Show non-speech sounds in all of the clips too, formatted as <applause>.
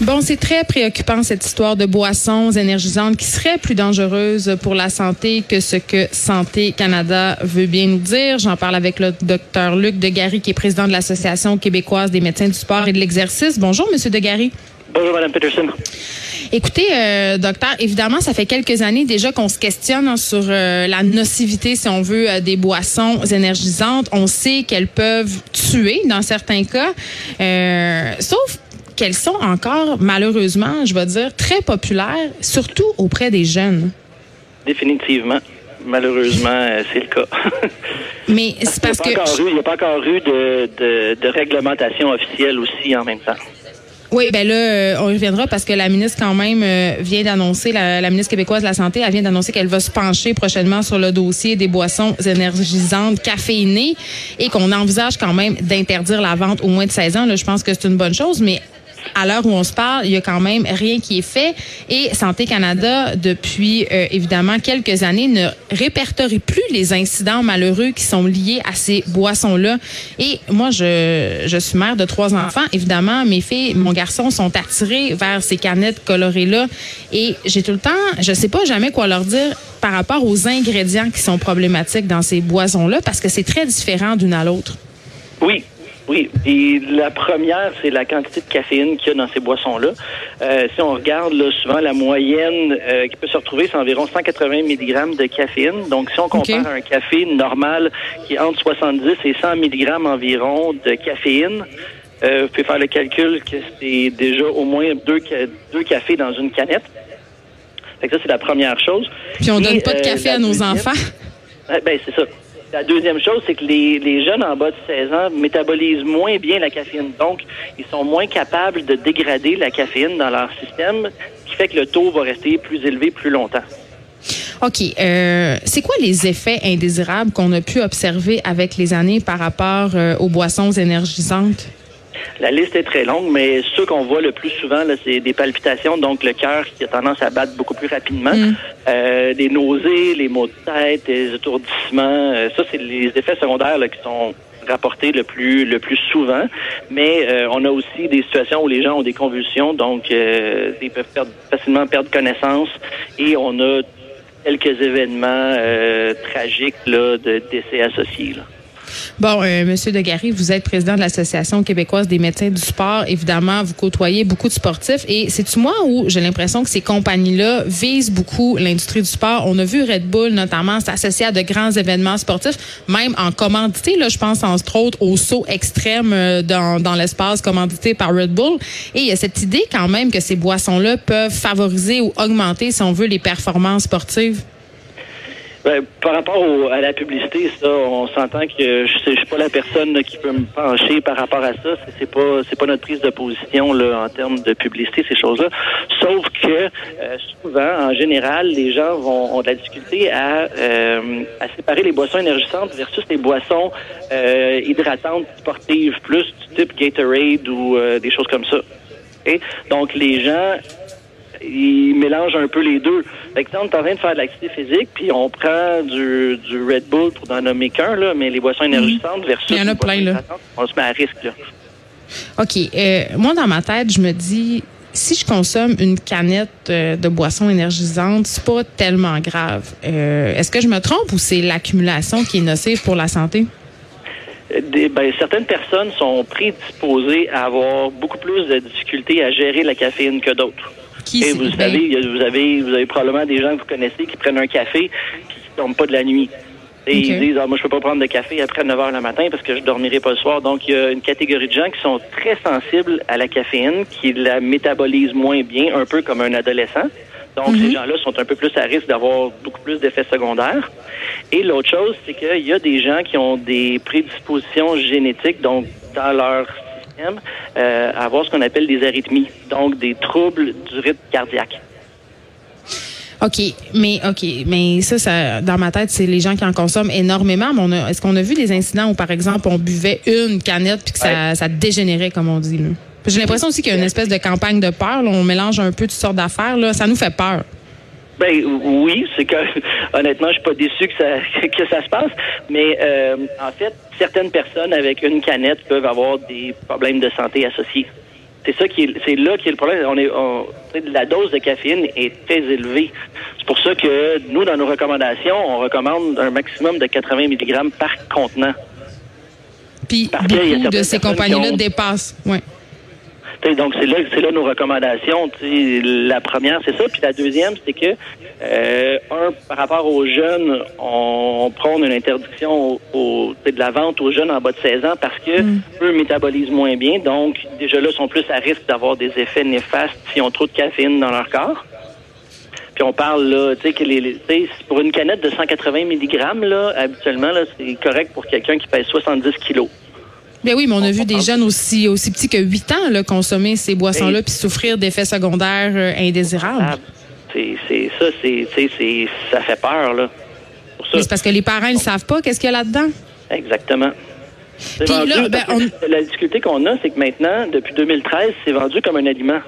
Bon, c'est très préoccupant cette histoire de boissons énergisantes qui seraient plus dangereuses pour la santé que ce que Santé Canada veut bien nous dire. J'en parle avec le docteur Luc Degary, qui est président de l'Association québécoise des médecins du sport et de l'exercice. Bonjour, Monsieur Degary. Bonjour, Madame Peterson. Écoutez, euh, docteur, évidemment, ça fait quelques années déjà qu'on se questionne hein, sur euh, la nocivité, si on veut, euh, des boissons énergisantes. On sait qu'elles peuvent tuer dans certains cas, sauf qu'elles sont encore, malheureusement, je vais dire, très populaires, surtout auprès des jeunes. Définitivement. Malheureusement, c'est le cas. <laughs> Mais c'est parce que... il n'y a pas encore eu de, de réglementation officielle aussi en même temps. Oui, ben là, euh, on y reviendra parce que la ministre quand même euh, vient d'annoncer, la, la, ministre québécoise de la Santé, elle vient d'annoncer qu'elle va se pencher prochainement sur le dossier des boissons énergisantes caféinées et qu'on envisage quand même d'interdire la vente au moins de 16 ans. Là, je pense que c'est une bonne chose, mais à l'heure où on se parle, il y a quand même rien qui est fait. Et Santé Canada, depuis euh, évidemment quelques années, ne répertorie plus les incidents malheureux qui sont liés à ces boissons-là. Et moi, je, je suis mère de trois enfants. Évidemment, mes filles, mon garçon sont attirés vers ces canettes colorées-là. Et j'ai tout le temps, je sais pas jamais quoi leur dire par rapport aux ingrédients qui sont problématiques dans ces boissons-là parce que c'est très différent d'une à l'autre. Oui, oui, et la première, c'est la quantité de caféine qu'il y a dans ces boissons-là. Euh, si on regarde là, souvent la moyenne euh, qui peut se retrouver, c'est environ 180 mg de caféine. Donc, si on compare un café normal qui est entre 70 et 100 mg environ de caféine, euh, vous pouvez faire le calcul que c'est déjà au moins deux, deux cafés dans une canette. Fait que ça, c'est la première chose. Puis on donne pas de café à nos enfants? Ben, c'est ça. La deuxième chose, c'est que les, jeunes en bas de 16 ans métabolisent moins bien la caféine. Donc, ils sont moins capables de dégrader la caféine dans leur système, ce qui fait que le taux va rester plus élevé plus longtemps. OK. Euh, c'est quoi les effets indésirables qu'on a pu observer avec les années par rapport euh, aux boissons énergisantes? La liste est très longue, mais ceux qu'on voit le plus souvent, c'est des palpitations, donc le cœur qui a tendance à battre beaucoup plus rapidement, mm. Euh, des nausées, les maux de tête, des étourdissements. Euh, ça, c'est les effets secondaires qui sont rapportés le plus le plus souvent. Mais euh, on a aussi des situations où les gens ont des convulsions, donc ils peuvent perdre, facilement perdre connaissance. Et on a quelques événements tragiques là, de décès associés. Bon, euh, Monsieur Degary, vous êtes président de l'Association québécoise des médecins du sport. Évidemment, vous côtoyez beaucoup de sportifs. Et c'est-tu moi où j'ai l'impression que ces compagnies-là visent beaucoup l'industrie du sport? On a vu Red Bull, notamment, s'associer à de grands événements sportifs, même en commandité. Là, je pense, entre autres, au saut extrême euh, dans, dans l'espace commandité par Red Bull. Et il y a cette idée quand même que ces boissons-là peuvent favoriser ou augmenter, si on veut, les performances sportives. Ben, par rapport à la publicité, ça, on s'entend que je, ne suis pas la personne qui peut me pencher par rapport à ça. C'est pas c'est pas notre prise de position là en termes de publicité ces choses-là. Sauf que euh, souvent, en général, les gens vont ont de la difficulté à, euh, à séparer les boissons énergisantes versus les boissons euh, hydratantes sportives, plus du type Gatorade ou des choses comme ça. Et donc les gens ils mélangent un peu les deux. Exemple, tu es en train de faire de l'activité physique, puis on prend du, Red Bull pour n'en nommer qu'un, là, mais les boissons mhm. énergisantes versus Il y en a plein, là. on se met à risque. Là. OK. Euh, moi, dans ma tête, je me dis, si je consomme une canette euh, de boissons énergisantes, c'est pas tellement grave. Euh, est-ce que je me trompe ou c'est l'accumulation qui est nocive pour la santé? Des, ben, certaines personnes sont prédisposées à avoir beaucoup plus de difficultés à gérer la caféine que d'autres. Et vous savez, vous avez, vous avez probablement des gens que vous connaissez qui prennent un café qui ne dorment pas de la nuit. Et ils disent, ah, moi, je peux pas prendre de café après 9 heures le matin parce que je dormirai pas le soir. Donc, il y a une catégorie de gens qui sont très sensibles à la caféine, qui la métabolisent moins bien, un peu comme un adolescent. Donc, ces mhm. gens-là sont un peu plus à risque d'avoir beaucoup plus d'effets secondaires. Et l'autre chose, c'est qu'il y a des gens qui ont des prédispositions génétiques, donc dans leur euh, avoir ce qu'on appelle des arythmies, donc des troubles du rythme cardiaque. OK, mais OK, mais ça, ça dans ma tête, c'est les gens qui en consomment énormément. Mais est-ce qu'on a vu des incidents où, par exemple, on buvait une canette puis que ça, ça dégénérait, comme on dit? J'ai l'impression aussi qu'il y a une espèce de campagne de peur. On mélange un peu toutes sortes d'affaires. Là. Ça nous fait peur. Ben oui, c'est que <laughs> honnêtement, je suis pas déçu que ça <laughs> que ça se passe, mais euh, en fait, certaines personnes avec une canette peuvent avoir des problèmes de santé associés. C'est ça qui c'est là qui est le problème. On est, la dose de caféine est très élevée. C'est pour ça que nous, dans nos recommandations, on recommande un maximum de 80 mg par contenant. Puis beaucoup de ces compagnies-là dépassent. Ouais. Donc, c'est là, c'est là nos recommandations. La première, c'est ça. Puis la deuxième, c'est que, euh, un, par rapport aux jeunes, on, prend une interdiction au, de la vente aux jeunes en bas de 16 ans parce que mm. eux métabolisent moins bien. Donc, déjà là, sont plus à risque d'avoir des effets néfastes s'ils ont trop de caféine dans leur corps. Puis on parle là, tu sais que les, pour une canette de 180 mg là, habituellement là, c'est correct pour quelqu'un qui pèse 70 kilos. Ben oui, mais on a vu des jeunes aussi aussi petits que 8 ans là, consommer ces boissons-là puis souffrir d'effets secondaires euh, indésirables. C'est ça, c'est ça fait peur là. C'est parce que les parents ne savent pas qu'est-ce qu'il y a là-dedans. Exactement. là, ben, La difficulté qu'on a, c'est que maintenant, depuis 2013, c'est vendu comme un aliment.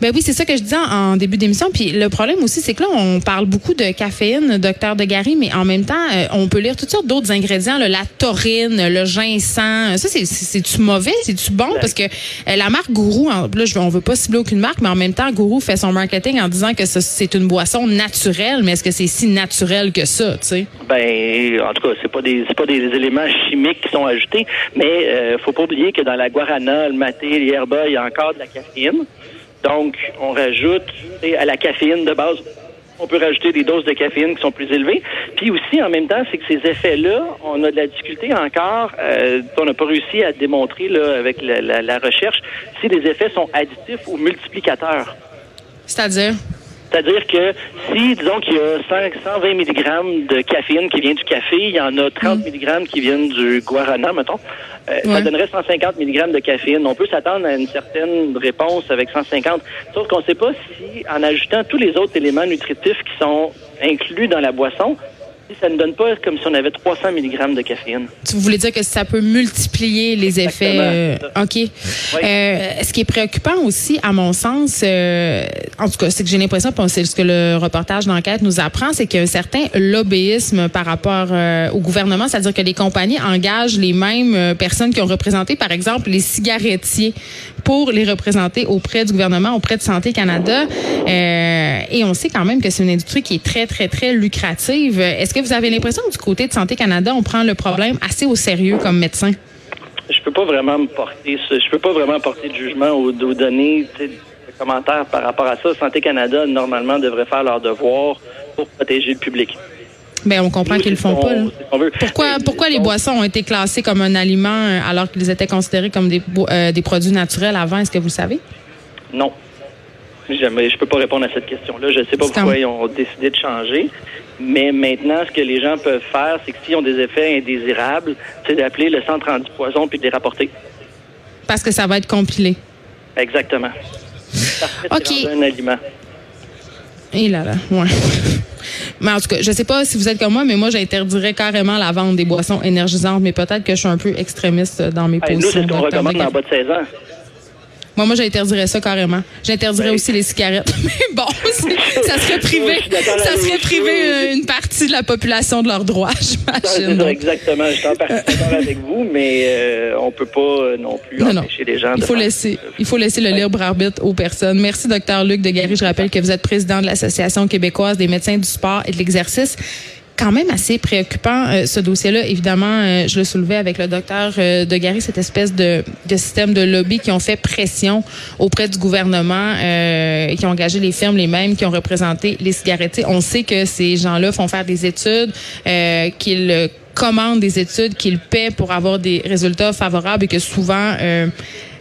Ben oui, c'est ça que je disais en, début d'émission. Puis le problème aussi, c'est que là, on parle beaucoup de caféine, docteur de Gary, mais en même temps, euh, on peut lire toutes sortes d'autres ingrédients, la taurine, le ginseng. Ça, c'est-tu mauvais? C'est-tu bon? Parce que euh, la marque Gourou, là, je, on veut pas cibler aucune marque, mais en même temps, Gourou fait son marketing en disant que c'est une boisson naturelle, mais est-ce que c'est si naturel que ça, tu sais? Ben, en tout cas, c'est pas des, pas des éléments chimiques qui sont ajoutés, mais euh, faut pas oublier que dans la guarana, le maté, l'herba, il y a encore de la caféine. Donc, on rajoute à la caféine de base. On peut rajouter des doses de caféine qui sont plus élevées. Puis aussi, en même temps, c'est que ces effets-là, on a de la difficulté encore, euh, on n'a pas réussi à démontrer là, avec la, la recherche si les effets sont additifs ou multiplicateurs. C'est-à-dire? C'est-à-dire que si, disons qu'il y a 120 mg de caféine qui vient du café, il y en a 30 mg qui viennent du guarana, mettons, euh, ça donnerait 150 mg de caféine. On peut s'attendre à une certaine réponse avec 150. Sauf qu'on ne sait pas si, en ajoutant tous les autres éléments nutritifs qui sont inclus dans la boisson, ça ne donne pas comme si on avait 300 mg de caféine. Vous voulez dire que ça peut multiplier les effets. Euh, OK. Euh, ce qui est préoccupant aussi, à mon sens, euh, en tout cas, c'est que j'ai l'impression, c'est ce que le reportage d'enquête nous apprend, c'est qu'il y a un certain lobbyisme par rapport au gouvernement, c'est-à-dire que les compagnies engagent les mêmes personnes qui ont représenté, par exemple, les cigarettiers pour les représenter auprès du gouvernement, auprès de Santé Canada. et on sait quand même que c'est une industrie qui est très, très, très lucrative. Est-ce que vous avez l'impression que du côté de Santé Canada, on prend le problème assez au sérieux comme médecin? Je peux pas vraiment me porter, je peux pas vraiment porter de jugement ou, de donner des commentaires par rapport à ça. Santé Canada, normalement, devrait faire leur devoir pour protéger le public. Bien, on comprend qu'ils le font pas. Pourquoi, pourquoi les boissons ont été classées comme un aliment euh, alors qu'ils étaient considérés comme des, euh, des produits naturels avant? Est-ce que vous le savez? Non. Jamais, je peux pas répondre à cette question-là. Je ne sais pas pourquoi ils ont décidé de changer. Mais maintenant, ce que les gens peuvent faire, c'est que s'ils ont des effets indésirables, c'est d'appeler le 130 poison puis de les rapporter. Parce que ça va être compilé. Exactement. OK. un aliment. Et là, là, ouais. Mais en tout cas, je sais pas si vous êtes comme moi, mais moi, j'interdirais carrément la vente des boissons énergisantes, mais peut-être que je suis un peu extrémiste dans mes positions. Nous, c'est ce qu'on recommande en bas de 16 ans. Moi, moi, j'interdirais ça carrément. J'interdirais ben, aussi les cigarettes. <laughs> Mais bon, ça serait privé, ça serait privé une partie de la population de leurs droits, <laughs> j'imagine. Exactement. Je suis en partie d'accord avec vous, mais euh, on peut pas euh, non plus empêcher les gens. Il faut laisser, il faut laisser le libre arbitre aux personnes. Merci, docteur Luc de Gary. Je rappelle que vous êtes président de l'Association québécoise des médecins du sport et de l'exercice quand même assez préoccupant, euh, ce dossier-là. Évidemment, euh, je le soulevais avec le docteur euh, de Gary, cette espèce de, de, système de lobby qui ont fait pression auprès du gouvernement, et qui ont engagé les firmes les mêmes qui ont représenté les cigarettiers. On sait que ces gens-là font faire des études, qu'ils commandent des études, qu'ils paient pour avoir des résultats favorables et que souvent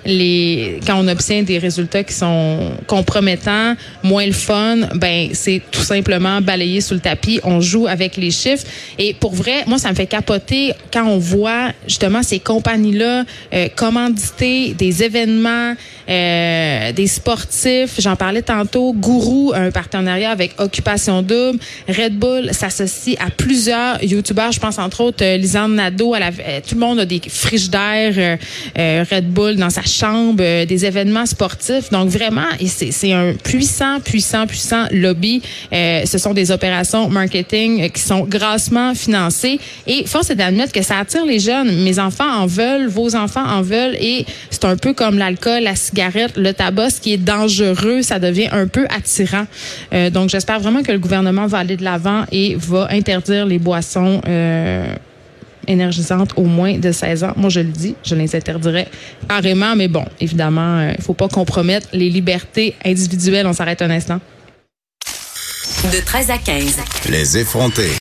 les quand on obtient des résultats qui sont compromettants, moins le fun, ben c'est tout simplement balayer sous le tapis. On joue avec les chiffres et pour vrai, moi ça me fait capoter quand on voit justement ces compagnies-là euh, commanditer des événements, euh, des sportifs. J'en parlais tantôt. Gourou, un partenariat avec Occupation Double. Red Bull s'associe à plusieurs YouTubeurs. Je pense entre autres euh, Lisanne Nadeau. Elle euh, tout le monde a des friches d'air Red Bull dans sa chambre, des événements sportifs. Donc vraiment, c'est un puissant, puissant, puissant lobby. ce sont des opérations marketing qui sont grassement financées. Et force est d'admettre que ça attire les jeunes. Mes enfants en veulent, vos enfants en veulent. Et c'est un peu comme l'alcool, la cigarette, le tabac, ce qui est dangereux, ça devient un peu attirant. Euh, donc, j'espère vraiment que le gouvernement va aller de l'avant et va interdire les boissons. Euh, énergisantes au moins de 16 ans. Moi, je le dis, je les interdirais carrément, mais bon, évidemment, il euh, ne faut pas compromettre les libertés individuelles. On s'arrête un instant. De 13 à 15. Les effrontés.